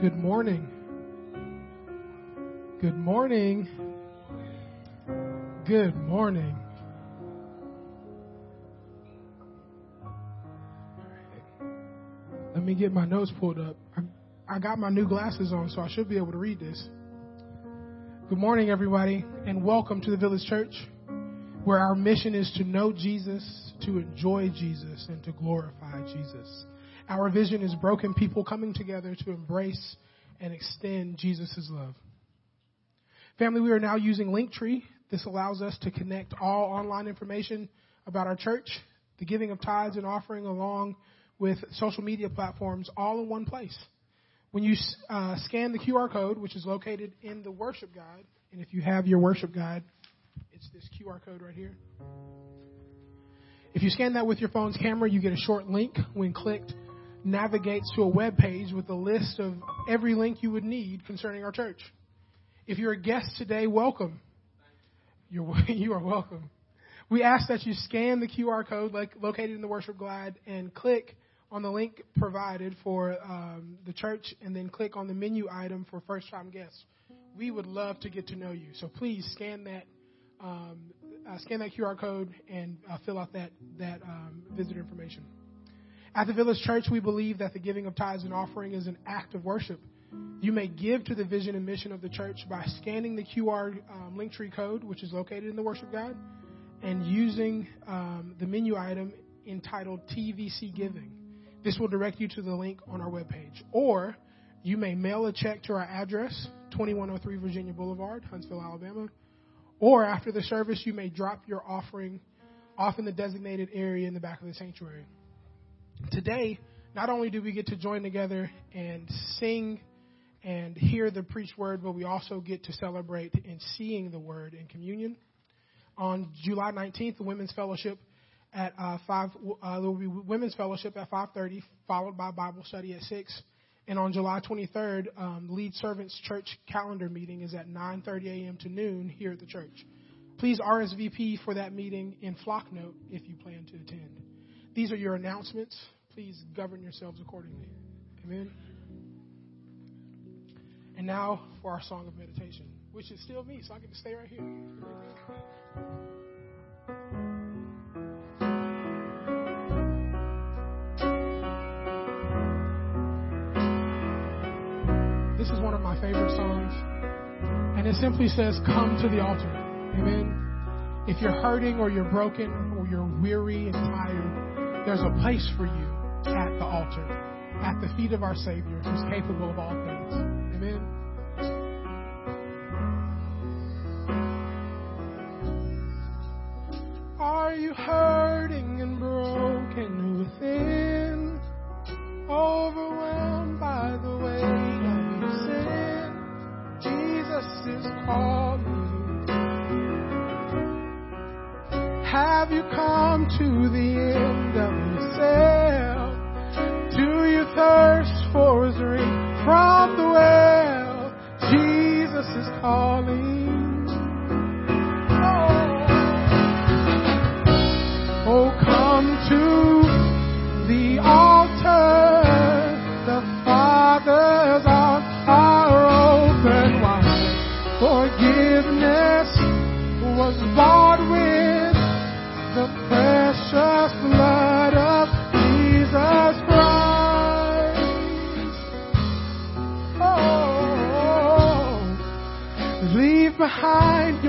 Good morning. Good morning. Good morning. Let me get my notes pulled up. I, I got my new glasses on, so I should be able to read this. Good morning, everybody, and welcome to the Village Church, where our mission is to know Jesus, to enjoy Jesus, and to glorify Jesus. Our vision is broken people coming together to embrace and extend Jesus' love. Family, we are now using Linktree. This allows us to connect all online information about our church, the giving of tithes and offering, along with social media platforms, all in one place. When you uh, scan the QR code, which is located in the worship guide, and if you have your worship guide, it's this QR code right here. If you scan that with your phone's camera, you get a short link. When clicked, navigates to a web page with a list of every link you would need concerning our church. If you're a guest today, welcome. You're, you are welcome. We ask that you scan the QR code like, located in the worship guide and click on the link provided for um, the church and then click on the menu item for first time guests. We would love to get to know you. So please scan that um, uh, scan that QR code and uh, fill out that that um, visitor information. At the Village Church, we believe that the giving of tithes and offering is an act of worship. You may give to the vision and mission of the church by scanning the QR um, Linktree code, which is located in the worship guide, and using um, the menu item entitled TVC Giving. This will direct you to the link on our webpage. Or you may mail a check to our address, 2103 Virginia Boulevard, Huntsville, Alabama. Or after the service, you may drop your offering off in the designated area in the back of the sanctuary. Today, not only do we get to join together and sing and hear the preached word, but we also get to celebrate in seeing the word in communion. On July 19th, the Women's Fellowship at uh, five. Uh, there will be Women's Fellowship at 5:30, followed by Bible study at six. And on July 23rd, um, Lead Servants Church calendar meeting is at 9:30 a.m. to noon here at the church. Please RSVP for that meeting in Flocknote if you plan to attend. These are your announcements. Please govern yourselves accordingly. Amen. And now for our song of meditation, which is still me, so I get to stay right here. This is one of my favorite songs, and it simply says, Come to the altar. Amen. If you're hurting or you're broken or you're weary and tired, there's a place for you at the altar, at the feet of our Savior who's capable of all things. Amen. Are you hurting and broken within? Overwhelmed by the weight of your sin? Jesus is calling. Have you come to the end of yourself? Do you thirst for a drink from the well? Jesus is calling. Oh, oh come to the altar.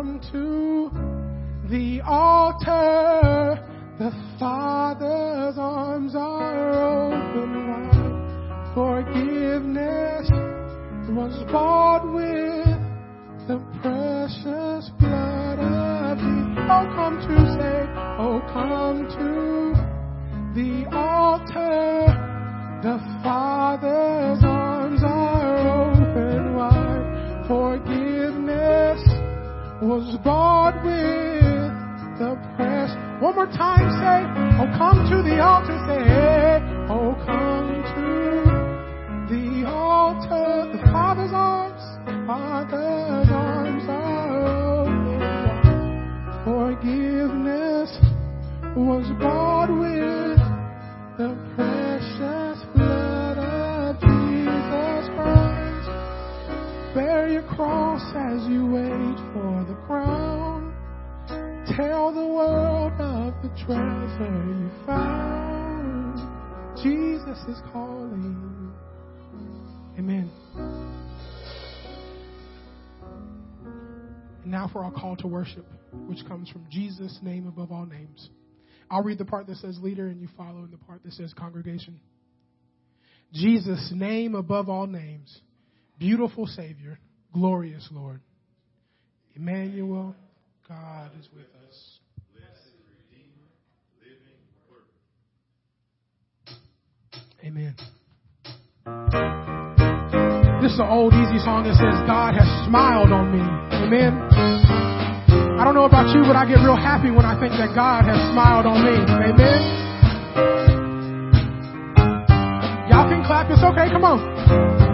come to the altar. The Father's arms are open wide. Forgiveness was bought with the precious blood of Jesus. Oh, come to say, oh, come to the altar. The Father's was bought with the press. One more time, say, oh, come to the altar. Say, oh, come to the altar. The Father's arms, Father's arms are open. Forgiveness was bought with Bear your cross as you wait for the crown. Tell the world of the treasure you found. Jesus is calling. Amen. And now for our call to worship, which comes from Jesus' name above all names. I'll read the part that says leader, and you follow in the part that says congregation. Jesus' name above all names, beautiful Savior, glorious Lord. Emmanuel, God is with us. Amen. This is an old easy song that says, God has smiled on me. Amen. I don't know about you, but I get real happy when I think that God has smiled on me. Amen. Y'all can clap. It's okay. Come on.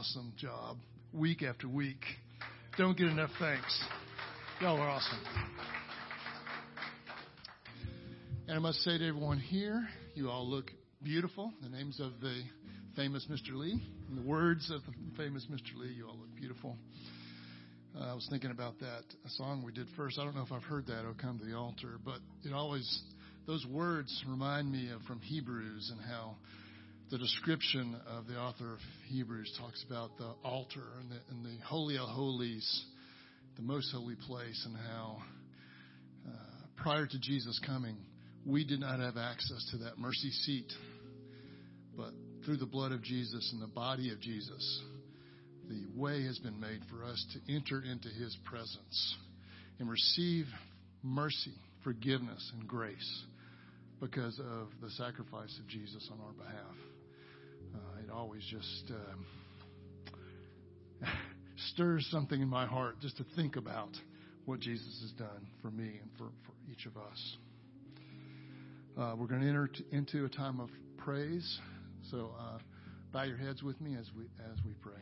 Awesome job week after week. Don't get enough thanks. Y'all are awesome. And I must say to everyone here, you all look beautiful. The names of the famous Mr. Lee, and the words of the famous Mr. Lee, you all look beautiful. Uh, I was thinking about that song we did first. I don't know if I've heard that. Oh, come to the altar, but it always those words remind me of from Hebrews and how the description of the author of Hebrews talks about the altar and the, and the holy of holies, the most holy place, and how uh, prior to Jesus coming, we did not have access to that mercy seat, but through the blood of Jesus and the body of Jesus the way has been made for us to enter into his presence and receive mercy, forgiveness, and grace because of the sacrifice of Jesus on our behalf. Always just uh, stirs something in my heart just to think about what Jesus has done for me and for, for each of us. Uh, we're going to enter t- into a time of praise. So uh, bow your heads with me as we as we pray.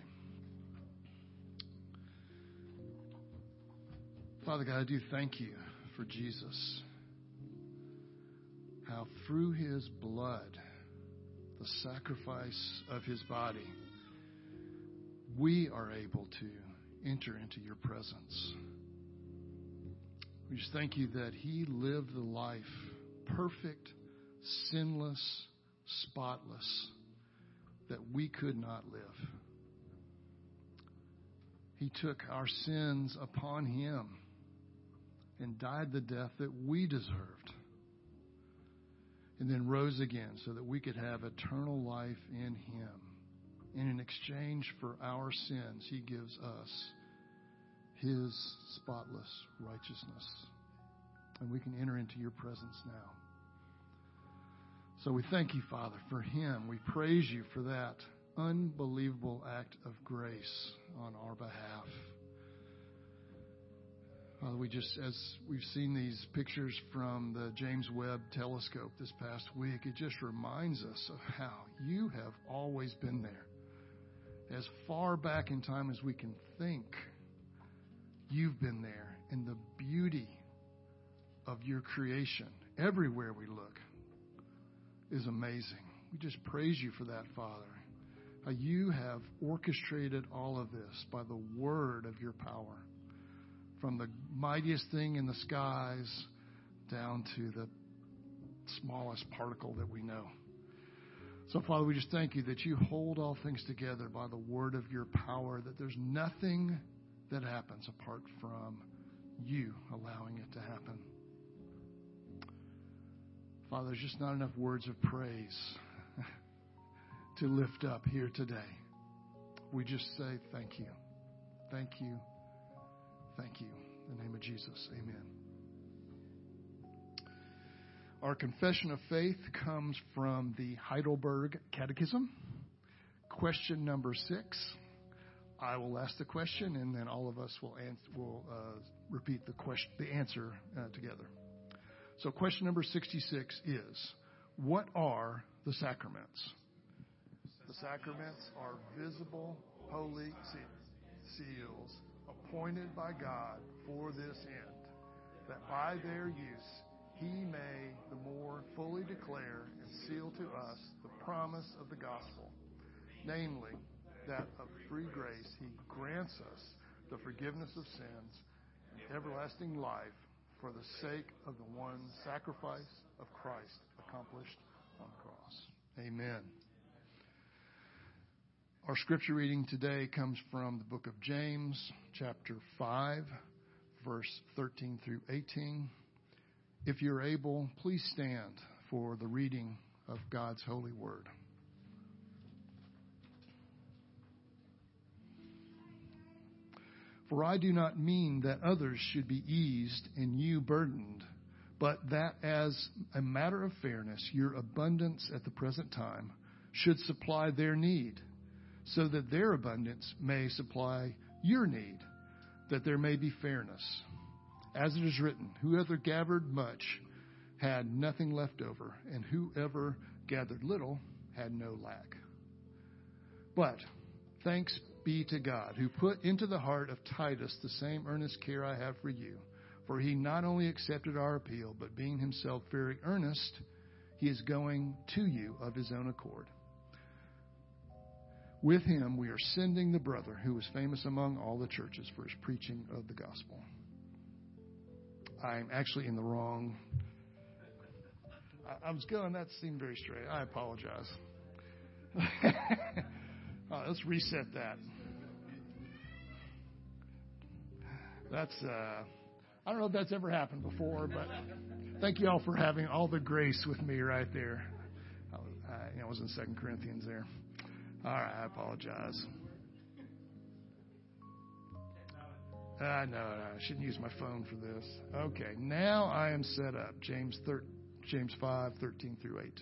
Father God, I do thank you for Jesus. How through his blood, the sacrifice of his body, we are able to enter into your presence. We just thank you that he lived the life perfect, sinless, spotless, that we could not live. He took our sins upon him and died the death that we deserved. And then rose again so that we could have eternal life in him. And in exchange for our sins, he gives us his spotless righteousness. And we can enter into your presence now. So we thank you, Father, for him. We praise you for that unbelievable act of grace on our behalf. Father, we just, as we've seen these pictures from the James Webb telescope this past week, it just reminds us of how you have always been there. As far back in time as we can think, you've been there. And the beauty of your creation, everywhere we look, is amazing. We just praise you for that, Father. How you have orchestrated all of this by the word of your power from the mightiest thing in the skies down to the smallest particle that we know. So, Father, we just thank you that you hold all things together by the word of your power, that there's nothing that happens apart from you allowing it to happen. Father, there's just not enough words of praise to lift up here today. We just say thank you. Thank you. Thank you. In the name of Jesus, amen. Our confession of faith comes from the Heidelberg Catechism. Question number six. I will ask the question, and then all of us will, answer, will uh, repeat the question, the answer uh, together. So, question number 66 is What are the sacraments? The sacraments are visible, holy seals appointed by God for this end, that by their use he may the more fully declare and seal to us the promise of the gospel, namely, that of free grace he grants us the forgiveness of sins and everlasting life for the sake of the one sacrifice of Christ accomplished on the cross. Amen. Our scripture reading today comes from the book of James, chapter 5, verse 13 through 18. If you're able, please stand for the reading of God's holy word. For I do not mean that others should be eased and you burdened, but that as a matter of fairness, your abundance at the present time should supply their need so that their abundance may supply your need, that there may be fairness. As it is written, whoever gathered much had nothing left over, and whoever gathered little had no lack. But thanks be to God, who put into the heart of Titus the same earnest care I have for you. For he not only accepted our appeal, but being himself very earnest, he is going to you of his own accord. With him, we are sending the brother who is famous among all the churches for his preaching of the gospel. I'm actually in the wrong. I, was going, that seemed very straight. I apologize. oh, let's reset that. That's, uh, I don't know if that's ever happened before, but thank you all for having all the grace with me right there. I, I, I was in Second Corinthians there. All right, I apologize. Uh, no, no, I shouldn't use my phone for this. Okay, now I am set up. James, thir- James 5, 13 through 18.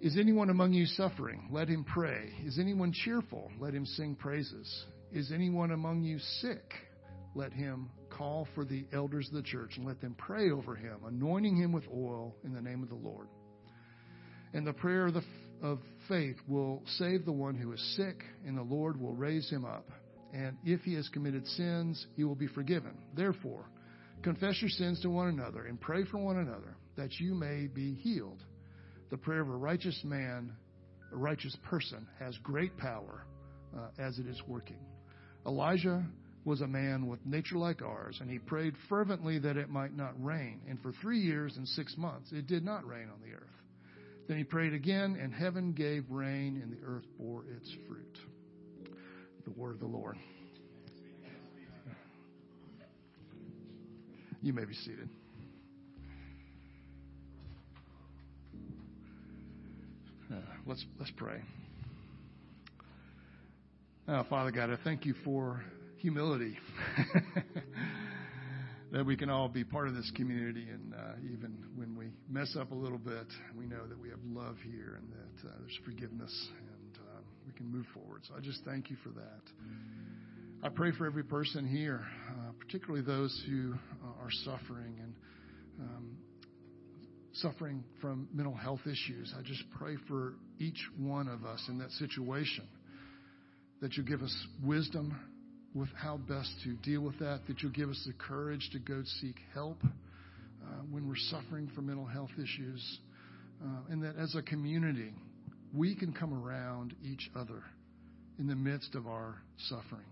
Is anyone among you suffering? Let him pray. Is anyone cheerful? Let him sing praises. Is anyone among you sick? Let him call for the elders of the church and let them pray over him, anointing him with oil in the name of the Lord. And the prayer of the of faith will save the one who is sick, and the Lord will raise him up. And if he has committed sins, he will be forgiven. Therefore, confess your sins to one another and pray for one another that you may be healed. The prayer of a righteous man, a righteous person, has great power uh, as it is working. Elijah was a man with nature like ours, and he prayed fervently that it might not rain. And for three years and six months, it did not rain on the earth. Then he prayed again, and heaven gave rain, and the earth bore its fruit. The word of the Lord. You may be seated. Uh, let's let's pray. Oh, Father God, I thank you for humility that we can all be part of this community and uh, even mess up a little bit, we know that we have love here and that uh, there's forgiveness, and um, we can move forward. So I just thank you for that. I pray for every person here, uh, particularly those who uh, are suffering and um, suffering from mental health issues. I just pray for each one of us in that situation that you give us wisdom with how best to deal with that, that you'll give us the courage to go seek help when we're suffering from mental health issues, uh, and that as a community, we can come around each other in the midst of our suffering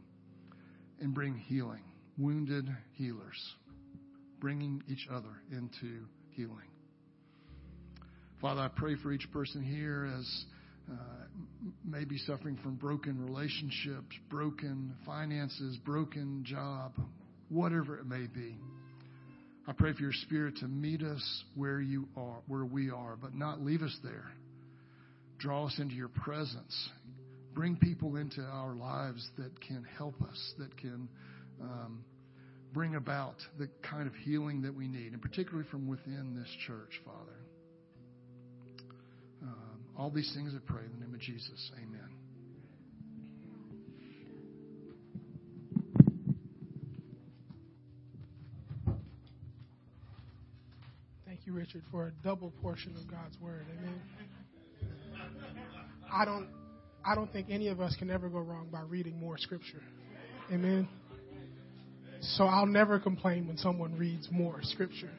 and bring healing. Wounded healers, bringing each other into healing. Father, I pray for each person here as uh, maybe suffering from broken relationships, broken finances, broken job, whatever it may be. I pray for your spirit to meet us where you are, where we are, but not leave us there. Draw us into your presence. Bring people into our lives that can help us, that can um, bring about the kind of healing that we need, and particularly from within this church, Father. All these things I pray in the name of Jesus. Amen. Richard, for a double portion of God's word. Amen. I don't I don't think any of us can ever go wrong by reading more scripture. Amen. So I'll never complain when someone reads more scripture.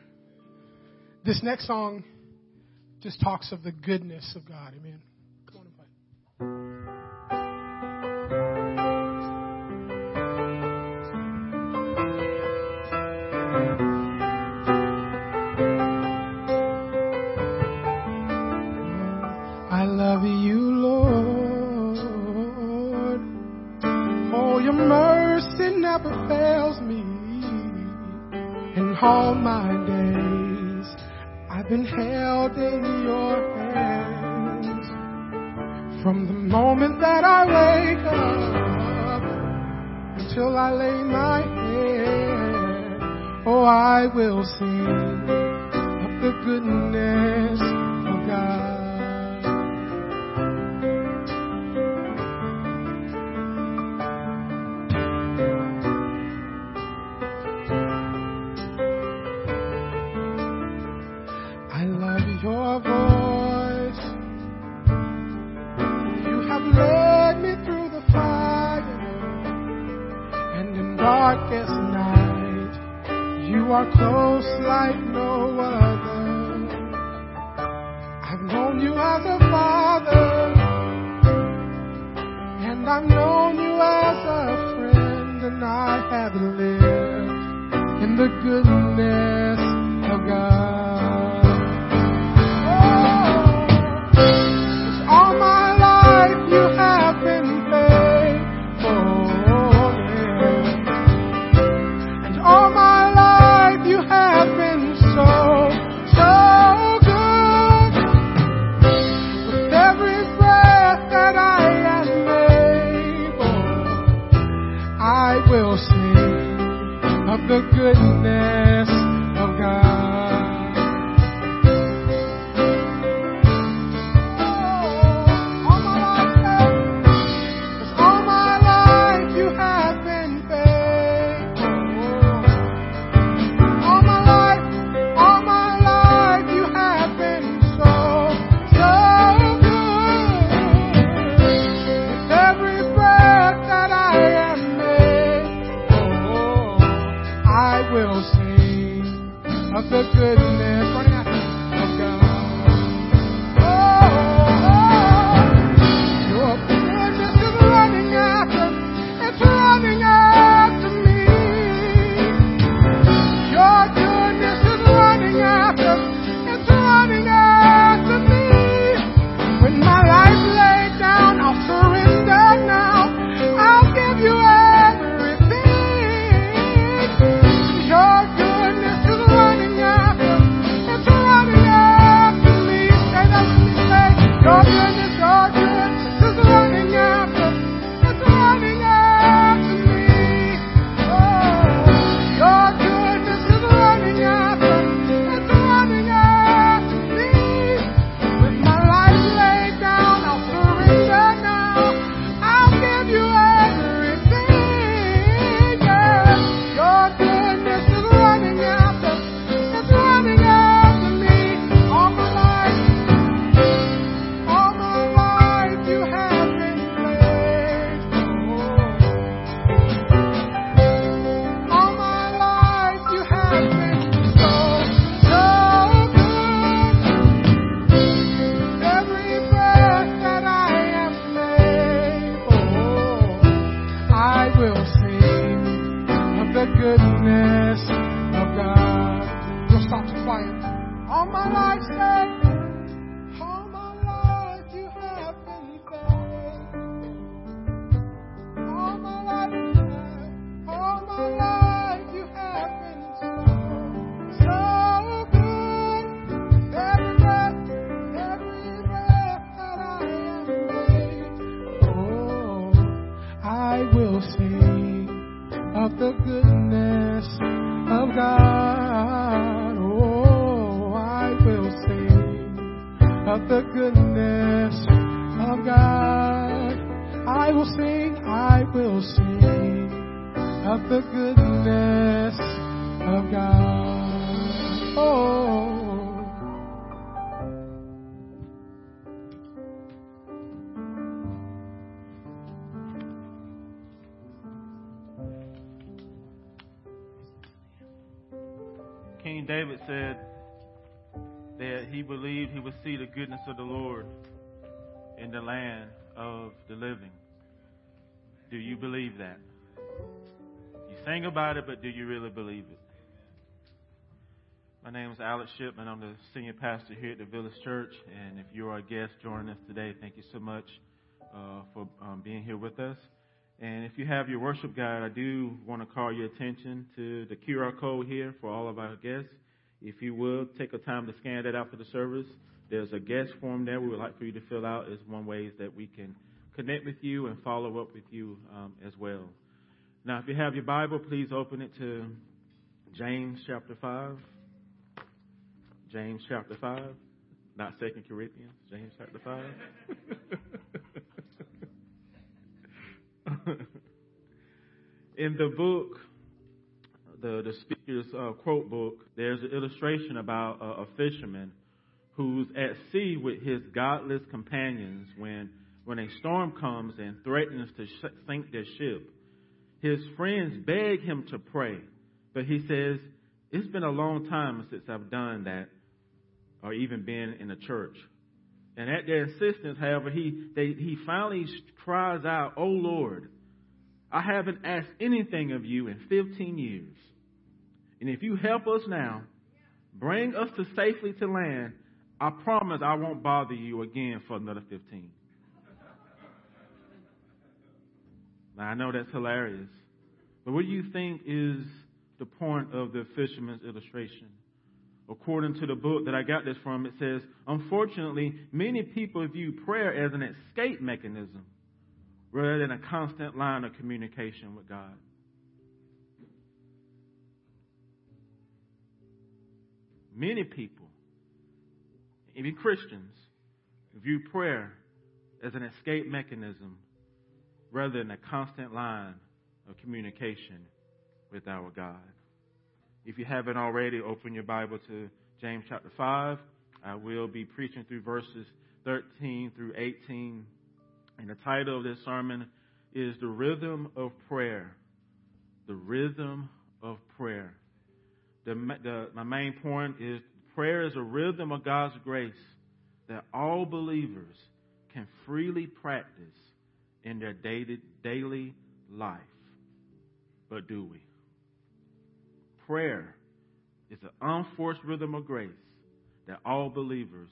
This next song just talks of the goodness of God. Amen. Will sing of the goodness. Said that he believed he would see the goodness of the Lord in the land of the living. Do you believe that? You sing about it, but do you really believe it? My name is Alex Shipman. I'm the senior pastor here at the Village Church. And if you are a guest joining us today, thank you so much uh, for um, being here with us. And if you have your worship guide, I do want to call your attention to the QR code here for all of our guests. If you will, take a time to scan that after the service. There's a guest form there we would like for you to fill out. It's one way that we can connect with you and follow up with you um, as well. Now, if you have your Bible, please open it to James chapter 5. James chapter 5, not Second Corinthians, James chapter 5. In the book, the, the speaker's uh, quote book, there's an illustration about a, a fisherman who's at sea with his godless companions when, when a storm comes and threatens to sh- sink their ship. His friends beg him to pray, but he says, It's been a long time since I've done that or even been in a church. And at their insistence, however, he, they, he finally cries out, Oh Lord, I haven't asked anything of you in 15 years. And if you help us now, bring us to safely to land, I promise I won't bother you again for another 15. now, I know that's hilarious. But what do you think is the point of the fisherman's illustration? according to the book that I got this from, it says, unfortunately, many people view prayer as an escape mechanism rather than a constant line of communication with God. Many people, even Christians, view prayer as an escape mechanism rather than a constant line of communication with our God. If you haven't already, open your Bible to James chapter 5. I will be preaching through verses 13 through 18. And the title of this sermon is The Rhythm of Prayer. The Rhythm of Prayer. The, the, my main point is prayer is a rhythm of God's grace that all believers can freely practice in their daily, daily life. But do we? prayer is an unforced rhythm of grace that all believers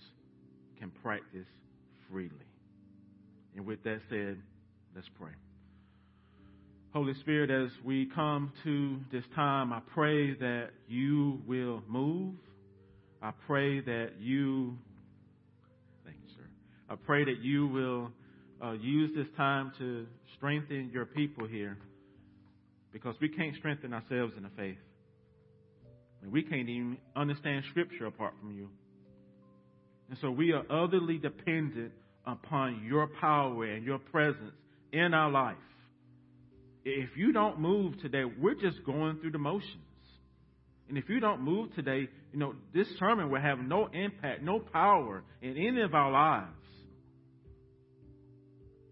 can practice freely. And with that said, let's pray. Holy Spirit, as we come to this time, I pray that you will move. I pray that you, thank you, sir. I pray that you will uh, use this time to strengthen your people here because we can't strengthen ourselves in the faith. And we can't even understand Scripture apart from you. And so we are utterly dependent upon your power and your presence in our life. If you don't move today, we're just going through the motions. And if you don't move today, you know, this sermon will have no impact, no power in any of our lives.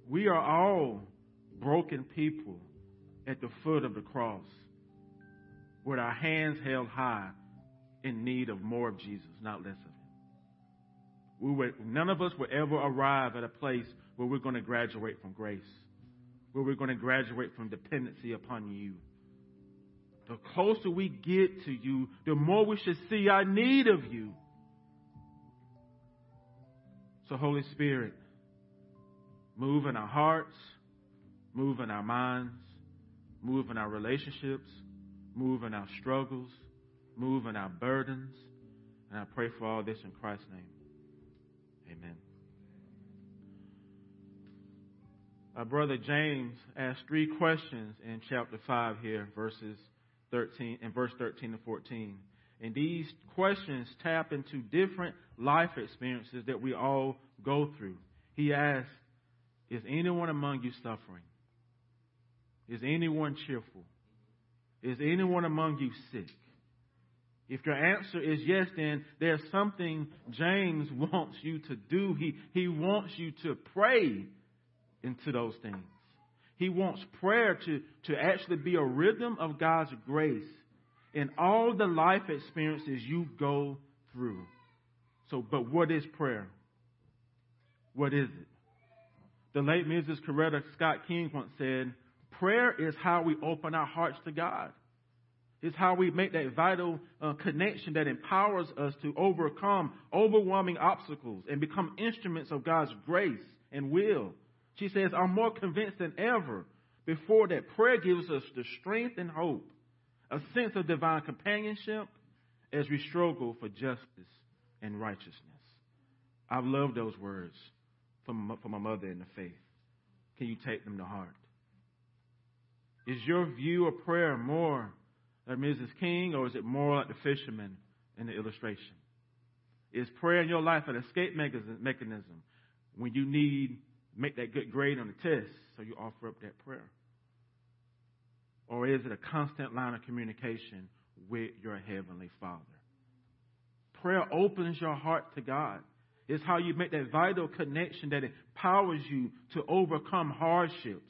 We are all broken people at the foot of the cross with our hands held high in need of more of Jesus, not less of him. We would, none of us will ever arrive at a place where we're going to graduate from grace, where we're going to graduate from dependency upon you. The closer we get to you, the more we should see our need of you. So, Holy Spirit, move in our hearts, move in our minds, move in our relationships, move in our struggles, move in our burdens. And I pray for all this in Christ's name. Amen. Our brother James asked three questions in chapter 5 here, verses 13 and verse 13 to 14. And these questions tap into different life experiences that we all go through. He asks, Is anyone among you suffering? Is anyone cheerful? Is anyone among you sick? If your answer is yes, then there's something James wants you to do. He, he wants you to pray into those things. He wants prayer to, to actually be a rhythm of God's grace in all the life experiences you go through. So, but what is prayer? What is it? The late Mrs. Coretta Scott King once said, Prayer is how we open our hearts to God. It's how we make that vital uh, connection that empowers us to overcome overwhelming obstacles and become instruments of God's grace and will. She says, I'm more convinced than ever before that prayer gives us the strength and hope, a sense of divine companionship as we struggle for justice and righteousness. I've loved those words from, from my mother in the faith. Can you take them to heart? Is your view of prayer more like Mrs. King or is it more like the fisherman in the illustration? Is prayer in your life an escape mechanism when you need make that good grade on the test so you offer up that prayer? Or is it a constant line of communication with your Heavenly Father? Prayer opens your heart to God. It's how you make that vital connection that empowers you to overcome hardships.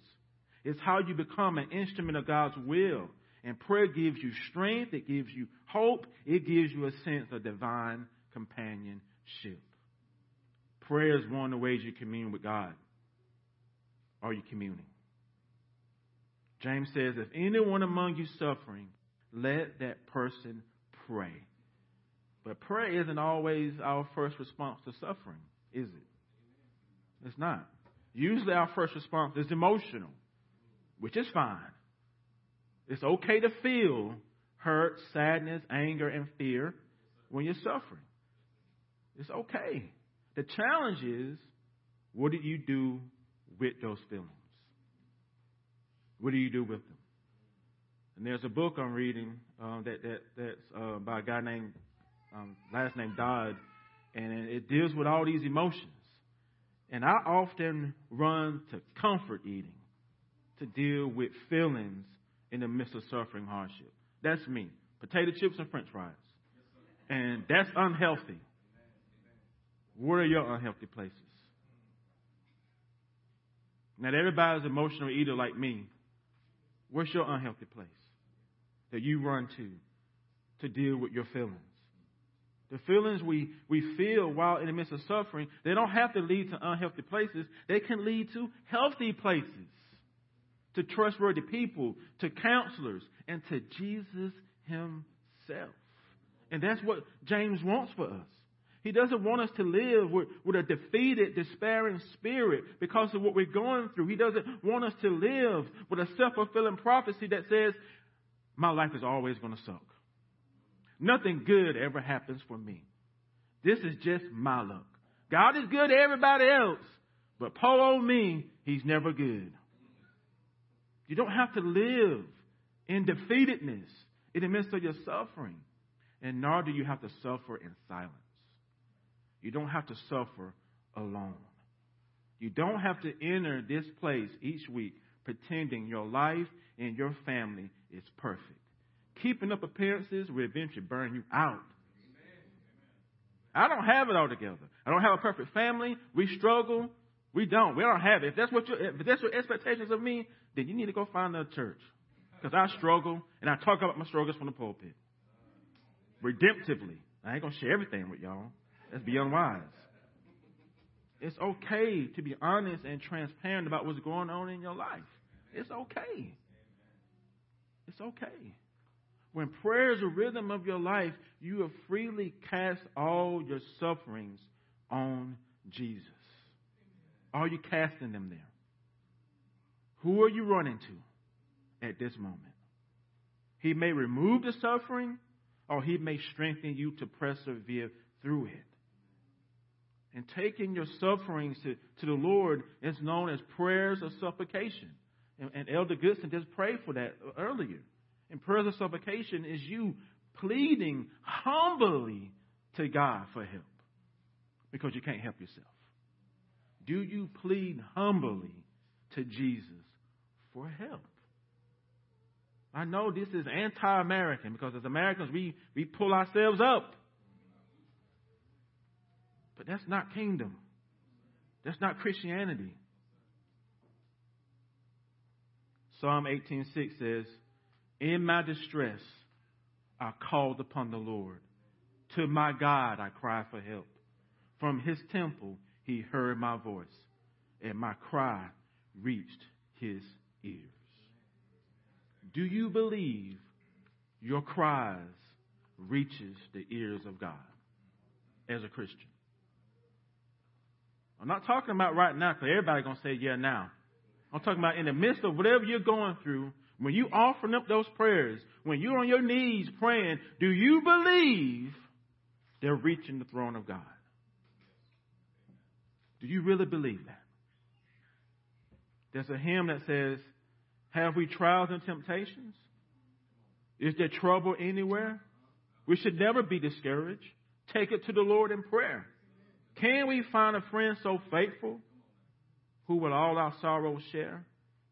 It's how you become an instrument of God's will. And prayer gives you strength, it gives you hope, it gives you a sense of divine companionship. Prayer is one of the ways you commune with God. Are you communing? James says, if anyone among you suffering, let that person pray. But prayer isn't always our first response to suffering, is it? It's not. Usually our first response is emotional, which is fine. It's okay to feel hurt, sadness, anger, and fear when you're suffering. It's okay. The challenge is, what do you do with those feelings? What do you do with them? And there's a book I'm reading um, that, that that's uh, by a guy named um, last name Dodd, and it deals with all these emotions. And I often run to comfort eating to deal with feelings in the midst of suffering hardship. That's me. Potato chips and french fries. And that's unhealthy. What are your unhealthy places? Not everybody's emotional eater like me. Where's your unhealthy place that you run to to deal with your feelings? The feelings we, we feel while in the midst of suffering, they don't have to lead to unhealthy places. They can lead to healthy places, to trustworthy people, to counselors, and to Jesus Himself. And that's what James wants for us. He doesn't want us to live with, with a defeated, despairing spirit because of what we're going through. He doesn't want us to live with a self fulfilling prophecy that says, My life is always going to suck. Nothing good ever happens for me. This is just my luck. God is good to everybody else, but poor old me, he's never good. You don't have to live in defeatedness in the midst of your suffering, and nor do you have to suffer in silence. You don't have to suffer alone. You don't have to enter this place each week pretending your life and your family is perfect. Keeping up appearances will eventually burn you out. I don't have it all together. I don't have a perfect family. We struggle. We don't. We don't have it. If that's what your, if that's your expectations of me, then you need to go find a church. Because I struggle and I talk about my struggles from the pulpit. Redemptively. I ain't gonna share everything with y'all. That's be unwise. It's okay to be honest and transparent about what's going on in your life. It's okay. It's okay. When prayer is a rhythm of your life, you have freely cast all your sufferings on Jesus. Are you casting them there? Who are you running to at this moment? He may remove the suffering or he may strengthen you to persevere through it. And taking your sufferings to, to the Lord is known as prayers of supplication. And, and Elder Goodson just prayed for that earlier. And prayers of supplication is you pleading humbly to God for help because you can't help yourself? Do you plead humbly to Jesus for help? I know this is anti American because as Americans, we, we pull ourselves up. But that's not kingdom. That's not Christianity. Psalm 18:6 says, "In my distress I called upon the Lord. To my God I cried for help. From his temple he heard my voice, and my cry reached his ears." Do you believe your cries reaches the ears of God as a Christian? I'm not talking about right now because everybody's going to say yeah now. I'm talking about in the midst of whatever you're going through, when you offering up those prayers, when you're on your knees praying, do you believe they're reaching the throne of God? Do you really believe that? There's a hymn that says, Have we trials and temptations? Is there trouble anywhere? We should never be discouraged. Take it to the Lord in prayer. Can we find a friend so faithful who will all our sorrows share?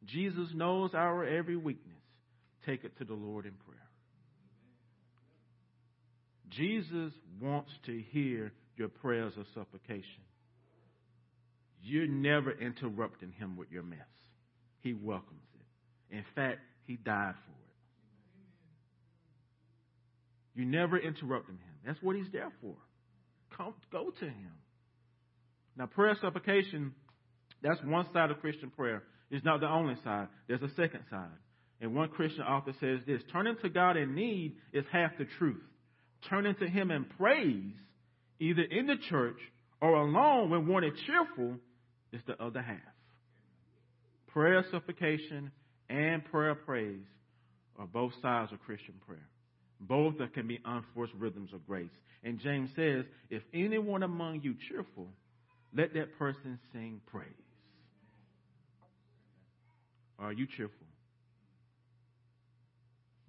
Jesus knows our every weakness. Take it to the Lord in prayer. Jesus wants to hear your prayers of supplication. You're never interrupting him with your mess. He welcomes it. In fact, he died for it. You never interrupting him. That's what he's there for. Come, go to him. Now, prayer supplication, that's one side of Christian prayer. It's not the only side. There's a second side. And one Christian author says this turning to God in need is half the truth. Turning to Him in praise, either in the church or alone when is cheerful, is the other half. Prayer supplication and prayer praise are both sides of Christian prayer. Both that can be unforced rhythms of grace. And James says, if anyone among you cheerful, let that person sing praise. Are you cheerful?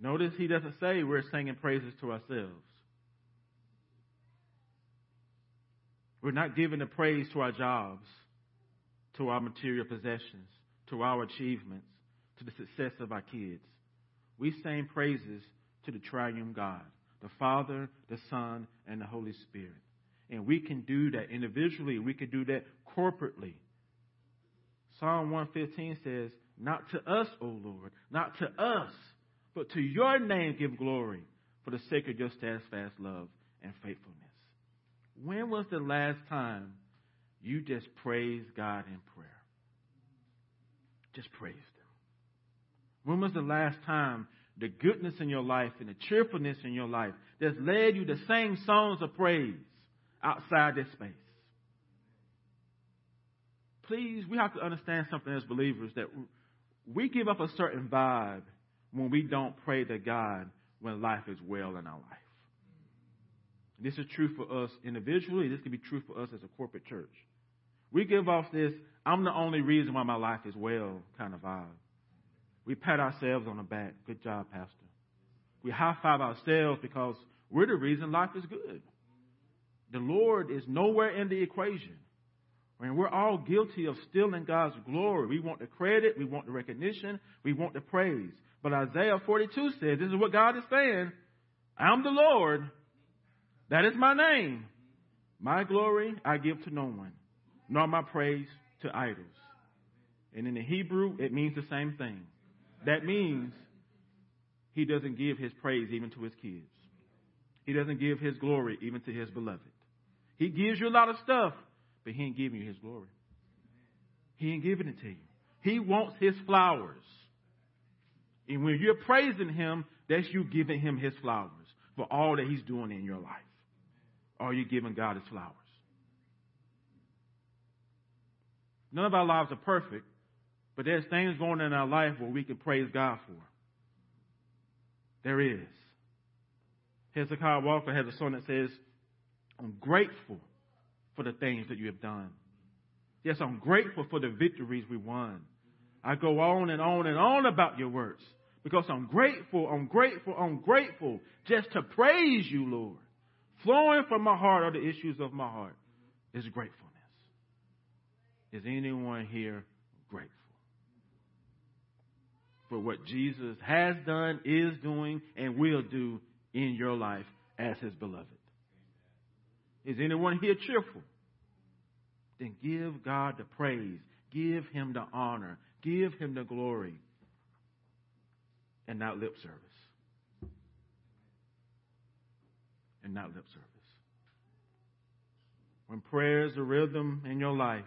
Notice he doesn't say we're singing praises to ourselves. We're not giving the praise to our jobs, to our material possessions, to our achievements, to the success of our kids. We sing praises to the triune God, the Father, the Son, and the Holy Spirit. And we can do that individually. We can do that corporately. Psalm 115 says, Not to us, O Lord, not to us, but to your name give glory for the sake of your steadfast love and faithfulness. When was the last time you just praised God in prayer? Just praised Him. When was the last time the goodness in your life and the cheerfulness in your life that's led you to sing songs of praise outside this space. Please, we have to understand something as believers that we give up a certain vibe when we don't pray to God when life is well in our life. This is true for us individually. This can be true for us as a corporate church. We give off this, I'm the only reason why my life is well kind of vibe. We pat ourselves on the back. Good job, Pastor. We high five ourselves because we're the reason life is good. The Lord is nowhere in the equation. And we're all guilty of stealing God's glory. We want the credit, we want the recognition, we want the praise. But Isaiah 42 says, this is what God is saying I'm the Lord. That is my name. My glory I give to no one, nor my praise to idols. And in the Hebrew, it means the same thing. That means he doesn't give his praise even to his kids. He doesn't give his glory even to his beloved. He gives you a lot of stuff, but he ain't giving you his glory. He ain't giving it to you. He wants his flowers. And when you're praising him, that's you giving him his flowers for all that he's doing in your life. Are you giving God his flowers? None of our lives are perfect, but there's things going on in our life where we can praise God for. There is. Hezekiah Walker has a song that says, I'm grateful for the things that you have done. Yes, I'm grateful for the victories we won. I go on and on and on about your works, Because I'm grateful, I'm grateful, I'm grateful just to praise you, Lord. Flowing from my heart are the issues of my heart is gratefulness. Is anyone here grateful for what Jesus has done, is doing, and will do in your life as his beloved? Is anyone here cheerful? Then give God the praise, give him the honor, give him the glory, and not lip service. And not lip service. When prayer is a rhythm in your life,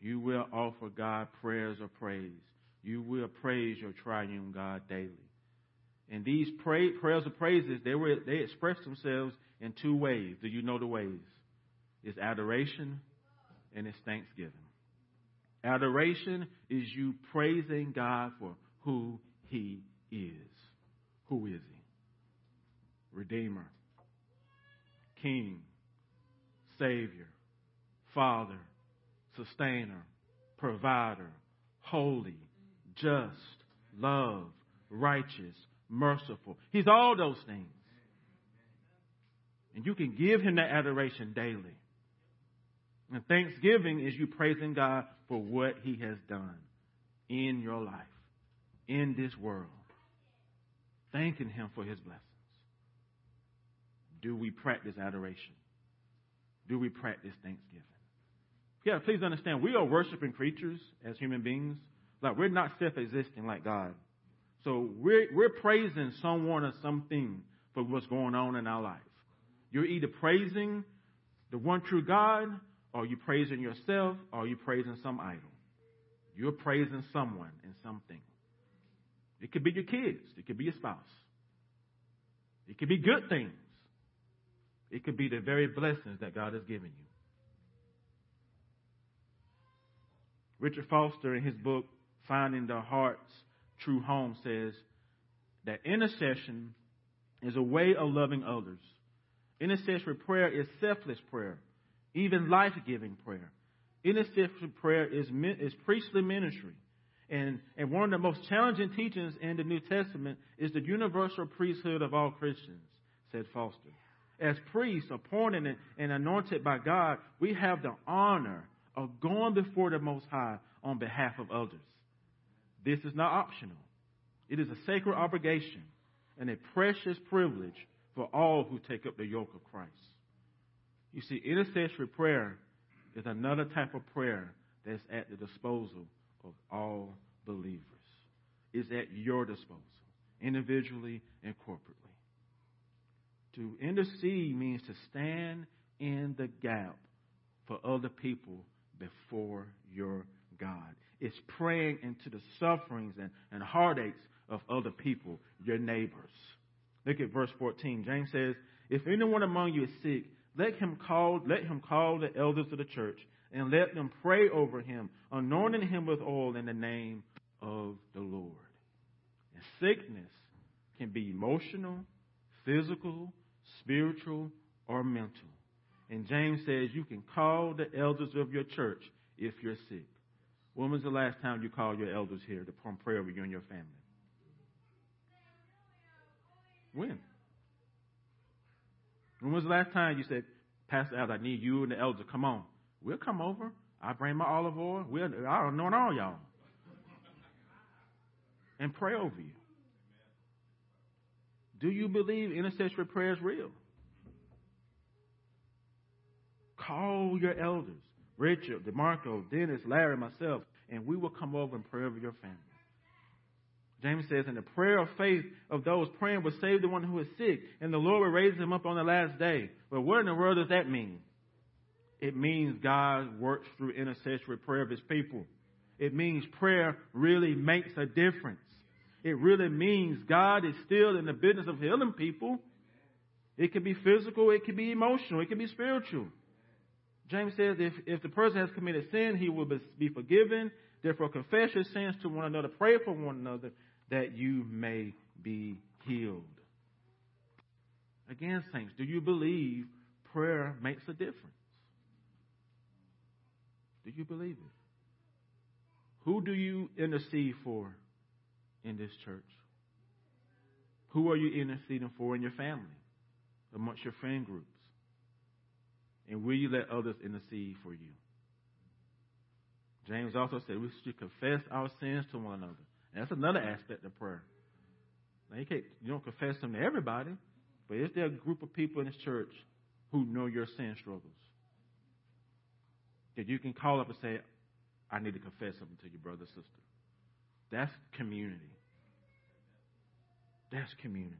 you will offer God prayers of praise. You will praise your triune God daily. And these pray, prayers of praises, they were they express themselves in two ways. Do you know the ways? It's adoration and it's thanksgiving. Adoration is you praising God for who He is. Who is He? Redeemer, King, Savior, Father, Sustainer, Provider, Holy, Just, Love, Righteous, Merciful. He's all those things. And you can give Him that adoration daily. And thanksgiving is you praising God for what He has done in your life, in this world. Thanking Him for His blessings. Do we practice adoration? Do we practice thanksgiving? Yeah, please understand, we are worshiping creatures as human beings. Like, we're not self existing like God. So, we're, we're praising someone or something for what's going on in our life. You're either praising the one true God or you're praising yourself or you're praising some idol? You're praising someone and something. It could be your kids. It could be your spouse. It could be good things. It could be the very blessings that God has given you. Richard Foster, in his book, Finding the Heart's True Home, says that intercession is a way of loving others. Intercessory prayer is selfless prayer even life giving prayer. Intercessory prayer is, is priestly ministry. And, and one of the most challenging teachings in the New Testament is the universal priesthood of all Christians, said Foster. As priests appointed and, and anointed by God, we have the honor of going before the Most High on behalf of others. This is not optional. It is a sacred obligation and a precious privilege for all who take up the yoke of Christ. You see, intercessory prayer is another type of prayer that's at the disposal of all believers. It's at your disposal, individually and corporately. To intercede means to stand in the gap for other people before your God. It's praying into the sufferings and, and heartaches of other people, your neighbors. Look at verse 14. James says, If anyone among you is sick, let him call, let him call the elders of the church and let them pray over him, anointing him with oil in the name of the Lord. And sickness can be emotional, physical, spiritual, or mental. And James says you can call the elders of your church if you're sick. When was the last time you called your elders here to pray over you and your family? When? When was the last time you said, Pastor I need you and the elder. Come on. We'll come over. I bring my olive oil. We'll, I'll anoint all y'all. And pray over you. Do you believe intercessory prayer is real? Call your elders, Richard, DeMarco, Dennis, Larry, myself, and we will come over and pray over your family. James says, and the prayer of faith of those praying will save the one who is sick, and the Lord will raise him up on the last day. But what in the world does that mean? It means God works through intercessory prayer of his people. It means prayer really makes a difference. It really means God is still in the business of healing people. It can be physical, it can be emotional, it can be spiritual. James says if, if the person has committed sin, he will be forgiven. Therefore, confess your sins to one another, pray for one another, that you may be healed. Again, saints, do you believe prayer makes a difference? Do you believe it? Who do you intercede for in this church? Who are you interceding for in your family, amongst your friend groups? And will you let others intercede for you? James also said we should confess our sins to one another. That's another aspect of prayer. Now you, can't, you don't confess them to everybody, but is there a group of people in this church who know your sin struggles? That you can call up and say, I need to confess something to you, brother, or sister. That's community. That's community.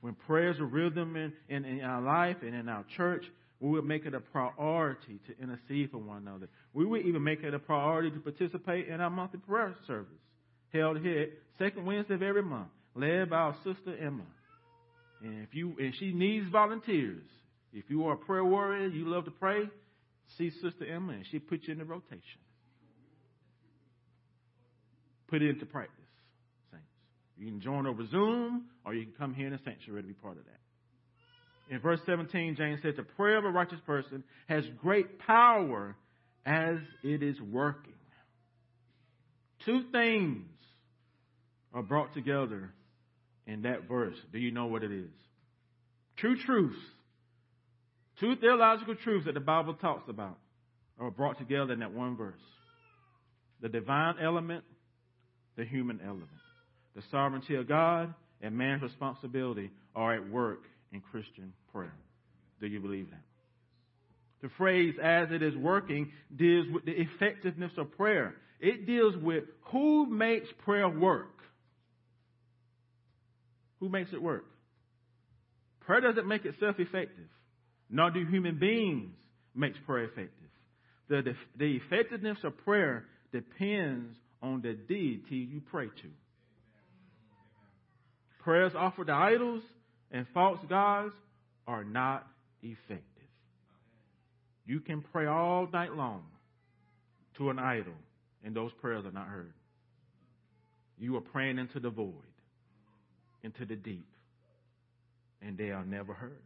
When prayers are rhythm in, in, in our life and in our church, we would make it a priority to intercede for one another. We would even make it a priority to participate in our monthly prayer service held here second Wednesday of every month, led by our sister Emma. And if you and she needs volunteers. If you are a prayer warrior, you love to pray, see Sister Emma and she put you in the rotation. Put it into practice, saints. You can join over Zoom or you can come here in the sanctuary to be part of that. In verse 17, James says, The prayer of a righteous person has great power as it is working. Two things are brought together in that verse. Do you know what it is? Two truths. Two theological truths that the Bible talks about are brought together in that one verse. The divine element, the human element. The sovereignty of God and man's responsibility are at work in Christian prayer. Do you believe that? The phrase as it is working deals with the effectiveness of prayer. It deals with who makes prayer work. Who makes it work? Prayer doesn't make itself effective, nor do human beings make prayer effective. The, the, the effectiveness of prayer depends on the deity you pray to. Prayers offered to idols and false gods are not effective. You can pray all night long to an idol, and those prayers are not heard. You are praying into the void, into the deep, and they are never heard.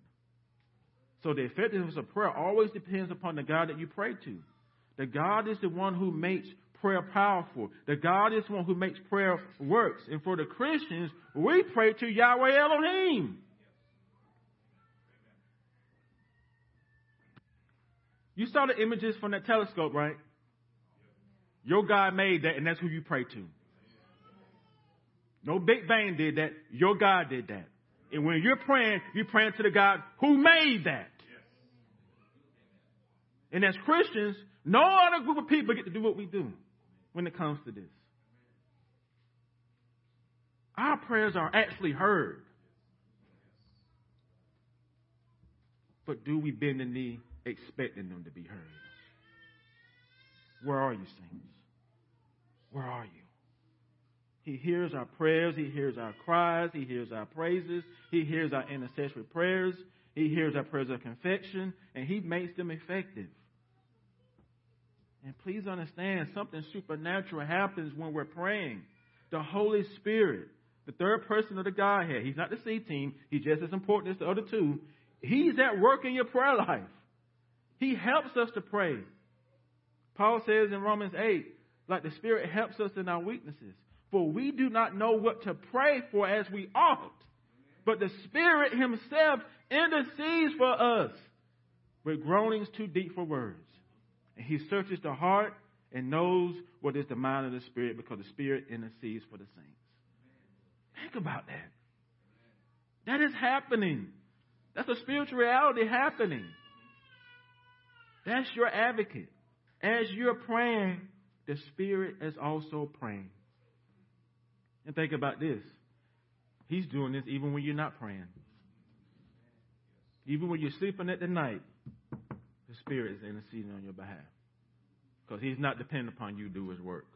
So the effectiveness of prayer always depends upon the God that you pray to. The God is the one who makes prayer powerful. The God is the one who makes prayer works. And for the Christians, we pray to Yahweh Elohim. You saw the images from that telescope, right? Your God made that, and that's who you pray to. No Big Bang did that. Your God did that. And when you're praying, you're praying to the God who made that. And as Christians, no other group of people get to do what we do when it comes to this. Our prayers are actually heard. But do we bend the knee expecting them to be heard? Where are you, saints? Where are you? He hears our prayers. He hears our cries. He hears our praises. He hears our intercessory prayers. He hears our prayers of confession, and He makes them effective. And please understand, something supernatural happens when we're praying. The Holy Spirit, the third person of the Godhead, He's not the C team. He's just as important as the other two. He's at work in your prayer life. He helps us to pray. Paul says in Romans 8, like the Spirit helps us in our weaknesses. For we do not know what to pray for as we ought. But the Spirit Himself intercedes for us with groanings too deep for words. And He searches the heart and knows what is the mind of the Spirit because the Spirit intercedes for the saints. Think about that. That is happening. That's a spiritual reality happening. That's your advocate. As you're praying, the Spirit is also praying. And think about this. He's doing this even when you're not praying. Even when you're sleeping at the night, the Spirit is interceding on your behalf. Because He's not dependent upon you to do His work.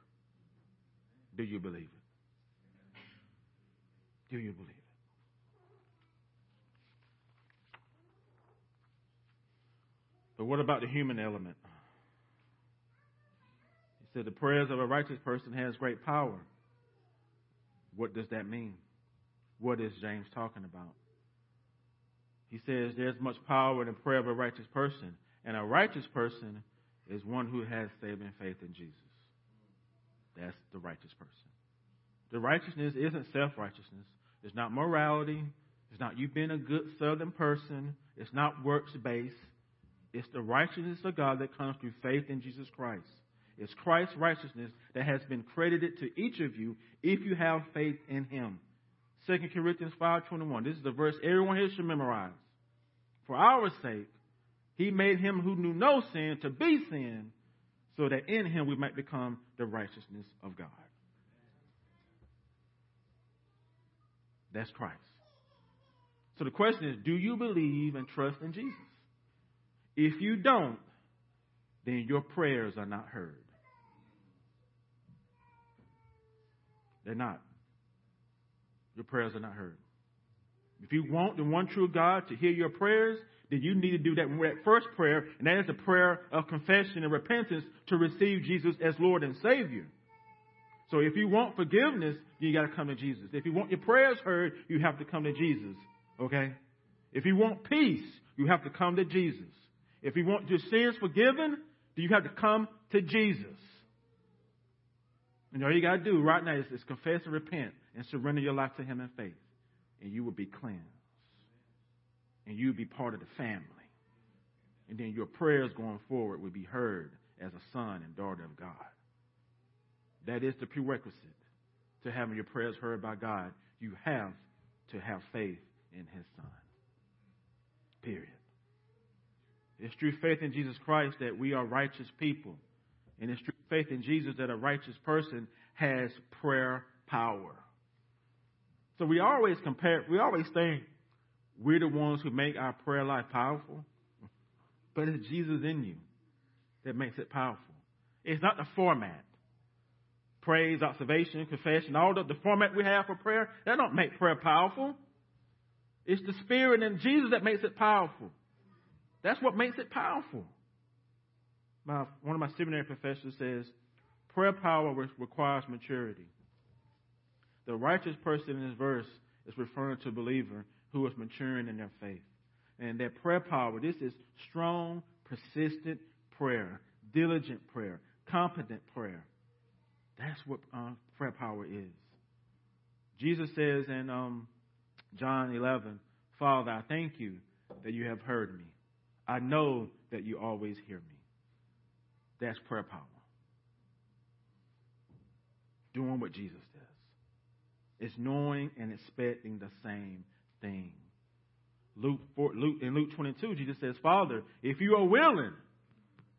Do you believe it? Do you believe it? But what about the human element? He said the prayers of a righteous person has great power. What does that mean? What is James talking about? He says there's much power in the prayer of a righteous person, and a righteous person is one who has saving faith in Jesus. That's the righteous person. The righteousness isn't self righteousness. It's not morality. It's not you being a good southern person. It's not works based. It's the righteousness of God that comes through faith in Jesus Christ. It's Christ's righteousness that has been credited to each of you if you have faith in him. 2 Corinthians 5.21. This is the verse everyone here should memorize. For our sake, he made him who knew no sin to be sin, so that in him we might become the righteousness of God. That's Christ. So the question is, do you believe and trust in Jesus? If you don't, then your prayers are not heard. They're not. Your prayers are not heard. If you want the one true God to hear your prayers, then you need to do that, that first prayer, and that is a prayer of confession and repentance to receive Jesus as Lord and Savior. So if you want forgiveness, you got to come to Jesus. If you want your prayers heard, you have to come to Jesus. Okay? If you want peace, you have to come to Jesus. If you want your sins forgiven, you have to come to Jesus. And all you got to do right now is, is confess and repent and surrender your life to Him in faith. And you will be cleansed. And you will be part of the family. And then your prayers going forward will be heard as a son and daughter of God. That is the prerequisite to having your prayers heard by God. You have to have faith in His Son. Period. It's through faith in Jesus Christ that we are righteous people. And it's through faith in Jesus that a righteous person has prayer power. So we always compare, we always think we're the ones who make our prayer life powerful. But it's Jesus in you that makes it powerful. It's not the format. Praise, observation, confession, all the, the format we have for prayer, that don't make prayer powerful. It's the Spirit and Jesus that makes it powerful. That's what makes it powerful. My, one of my seminary professors says, prayer power requires maturity. The righteous person in this verse is referring to a believer who is maturing in their faith. And that prayer power, this is strong, persistent prayer, diligent prayer, competent prayer. That's what uh, prayer power is. Jesus says in um, John 11, Father, I thank you that you have heard me. I know that you always hear me. That's prayer power. Doing what Jesus does. It's knowing and expecting the same thing. Luke, 4, Luke in Luke 22, Jesus says, Father, if you are willing,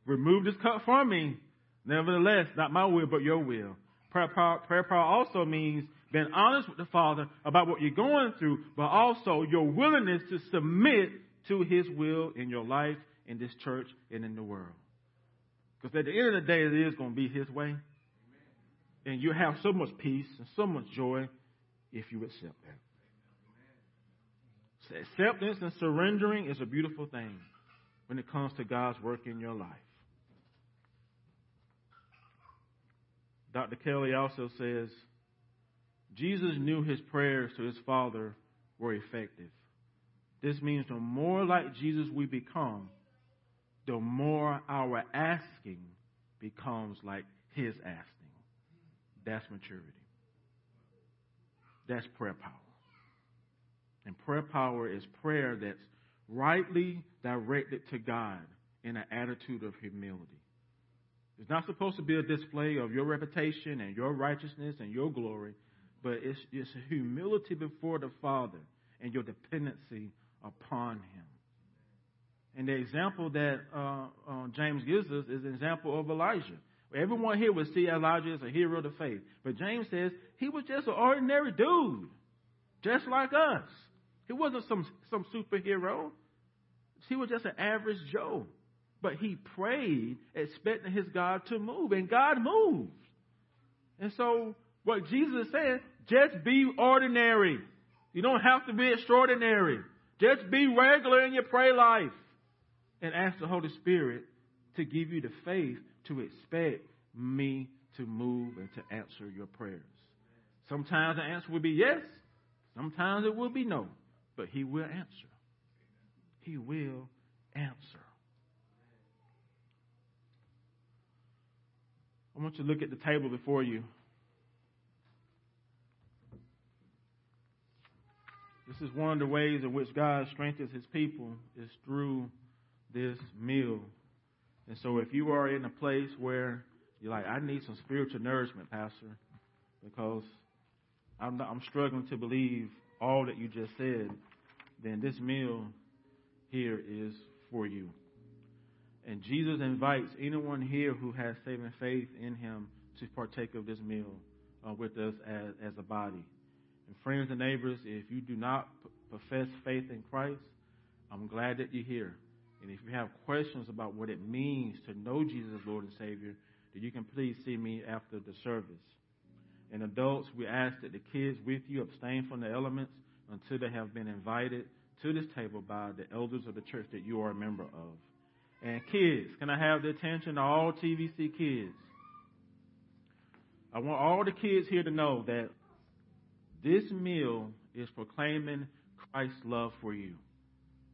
remove this cup from me. Nevertheless, not my will, but your will. Prayer power, prayer power also means being honest with the Father about what you're going through, but also your willingness to submit to His will in your life, in this church, and in the world. Because at the end of the day, it is going to be His way. And you have so much peace and so much joy if you accept that. acceptance and surrendering is a beautiful thing when it comes to God's work in your life. Dr. Kelly also says Jesus knew his prayers to his Father were effective. This means the more like Jesus we become, the more our asking becomes like his asking. That's maturity. That's prayer power. And prayer power is prayer that's rightly directed to God in an attitude of humility. It's not supposed to be a display of your reputation and your righteousness and your glory but it's, it's humility before the Father and your dependency upon Him. And the example that uh, uh, James gives us is an example of Elijah. Everyone here would see Elijah as a hero of the faith. But James says he was just an ordinary dude, just like us. He wasn't some, some superhero. He was just an average Joe. But he prayed expecting his God to move, and God moved. And so what Jesus is saying, just be ordinary. You don't have to be extraordinary. Just be regular in your prayer life. And ask the Holy Spirit to give you the faith to expect me to move and to answer your prayers. Sometimes the answer will be yes. Sometimes it will be no. But He will answer. He will answer. I want you to look at the table before you. This is one of the ways in which God strengthens his people is through this meal. And so if you are in a place where you're like, I need some spiritual nourishment, Pastor, because I'm, not, I'm struggling to believe all that you just said, then this meal here is for you. And Jesus invites anyone here who has saving faith in him to partake of this meal uh, with us as, as a body. And friends and neighbors, if you do not profess faith in Christ, I'm glad that you're here. And if you have questions about what it means to know Jesus Lord and Savior, then you can please see me after the service. And adults, we ask that the kids with you abstain from the elements until they have been invited to this table by the elders of the church that you are a member of. And kids, can I have the attention of all TVC kids? I want all the kids here to know that this meal is proclaiming Christ's love for you.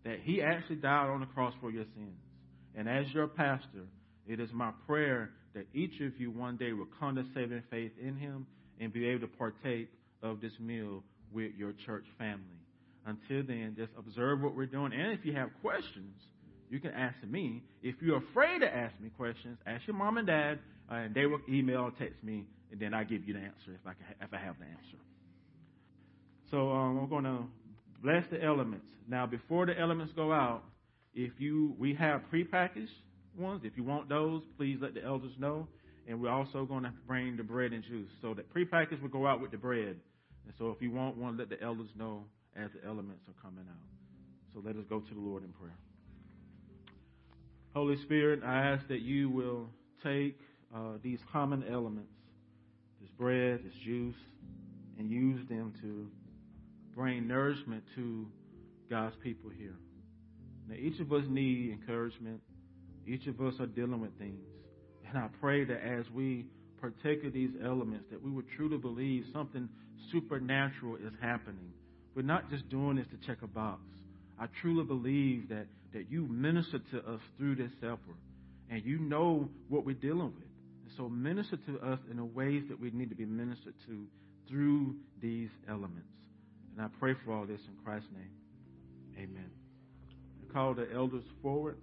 That he actually died on the cross for your sins. And as your pastor, it is my prayer that each of you one day will come to saving faith in him and be able to partake of this meal with your church family. Until then, just observe what we're doing. And if you have questions, you can ask me. If you're afraid to ask me questions, ask your mom and dad, uh, and they will email or text me, and then I give you the answer if I, can, if I have the answer. So um, I'm going to bless the elements. Now, before the elements go out, if you we have prepackaged ones. If you want those, please let the elders know. And we're also going to bring the bread and juice. So the prepackaged will go out with the bread. And so if you want one, let the elders know as the elements are coming out. So let us go to the Lord in prayer. Holy Spirit, I ask that you will take uh, these common elements, this bread, this juice, and use them to bring nourishment to God's people here. Now, each of us need encouragement. Each of us are dealing with things. And I pray that as we partake of these elements, that we would truly believe something supernatural is happening. We're not just doing this to check a box. I truly believe that, that you minister to us through this supper. And you know what we're dealing with. And so minister to us in the ways that we need to be ministered to through these elements. And I pray for all this in Christ's name. Amen. I call the elders forward.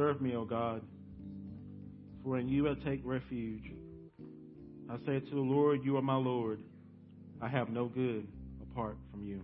Preserve me, O God, for in you I take refuge. I say to the Lord, You are my Lord. I have no good apart from you.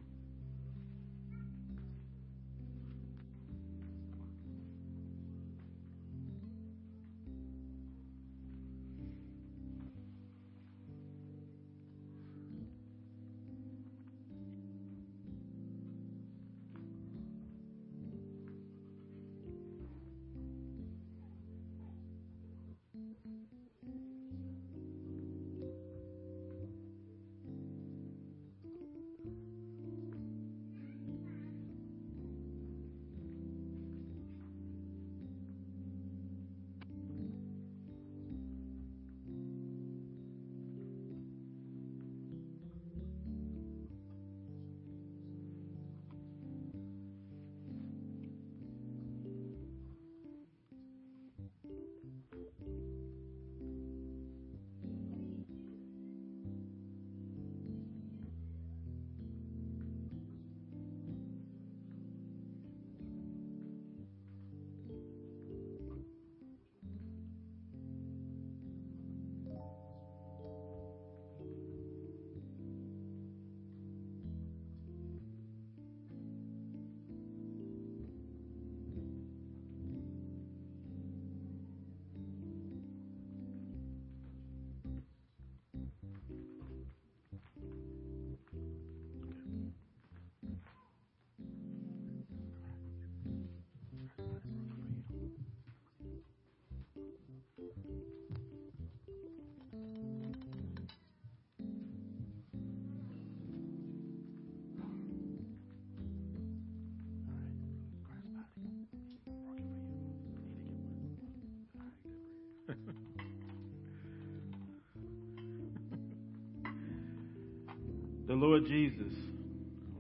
The Lord Jesus,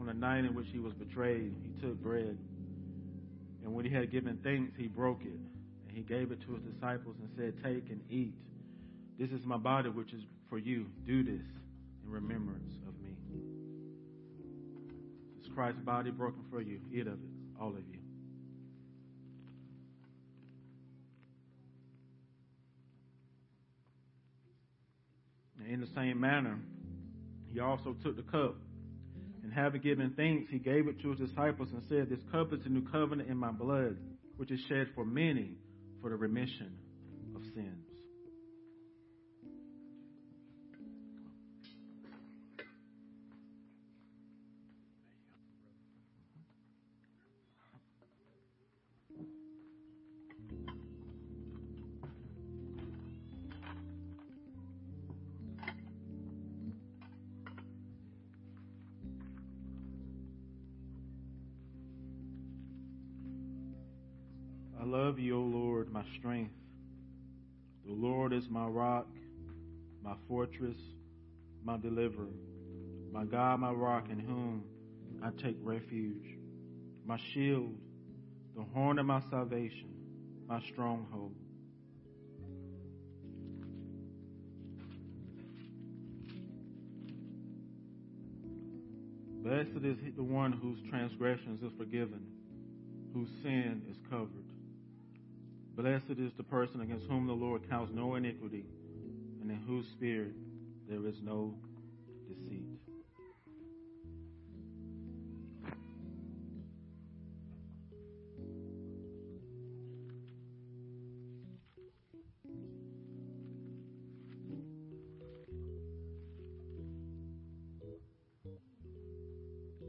on the night in which he was betrayed, he took bread. And when he had given thanks, he broke it. And he gave it to his disciples and said, Take and eat. This is my body, which is for you. Do this in remembrance of me. This is Christ's body broken for you. Eat of it, also took the cup. And having given thanks, he gave it to his disciples and said, This cup is the new covenant in my blood, which is shed for many for the remission of sins. Fortress, my deliverer, my God, my rock, in whom I take refuge, my shield, the horn of my salvation, my stronghold. Blessed is the one whose transgressions is forgiven, whose sin is covered. Blessed is the person against whom the Lord counts no iniquity, and in whose spirit there is no deceit.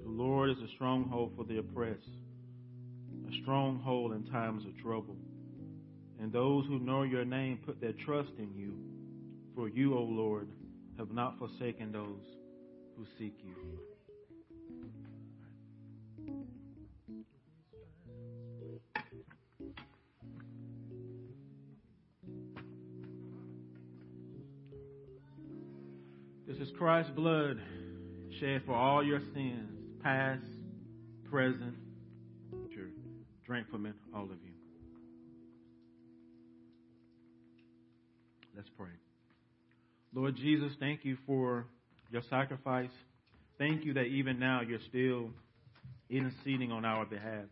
The Lord is a stronghold for the oppressed, a stronghold in times of trouble. And those who know your name put their trust in you. For you, O Lord, have not forsaken those who seek you. This is Christ's blood shed for all your sins, past, present, future. Drink from it, all of you. Lord Jesus, thank you for your sacrifice. Thank you that even now you're still interceding on our behalf.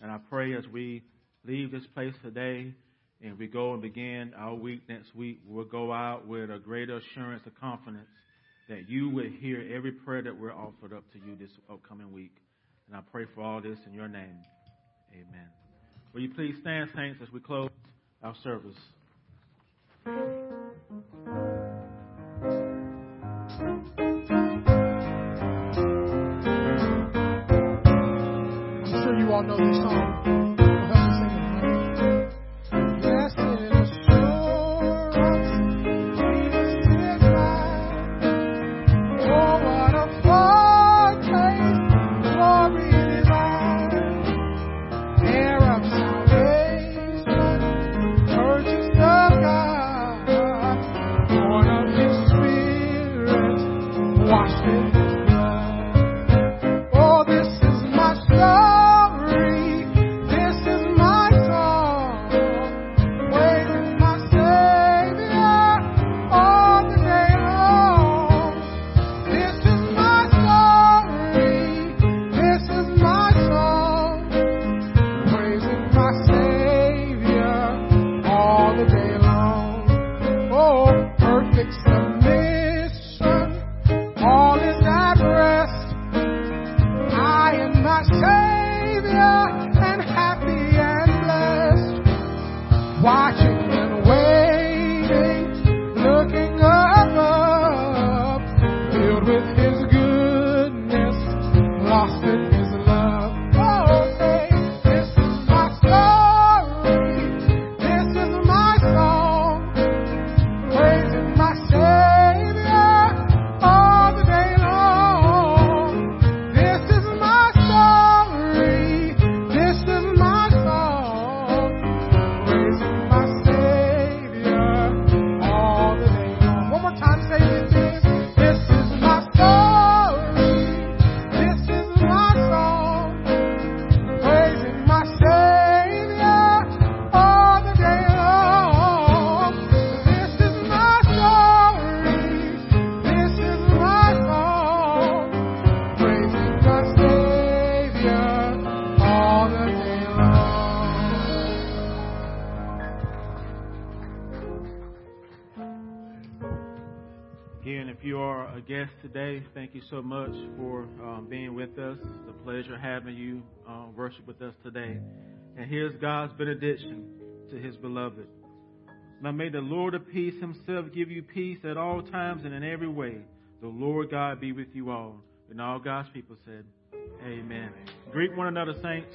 And I pray as we leave this place today and we go and begin our week next week, we'll go out with a greater assurance of confidence that you will hear every prayer that we're offered up to you this upcoming week. And I pray for all this in your name. Amen. Will you please stand, saints, as we close our service? I'm sure you all know this song. Spirit, worship with us today. And here's God's benediction to his beloved. Now may the Lord of peace himself give you peace at all times and in every way. The Lord God be with you all. And all God's people said, Amen. Greet one another, saints.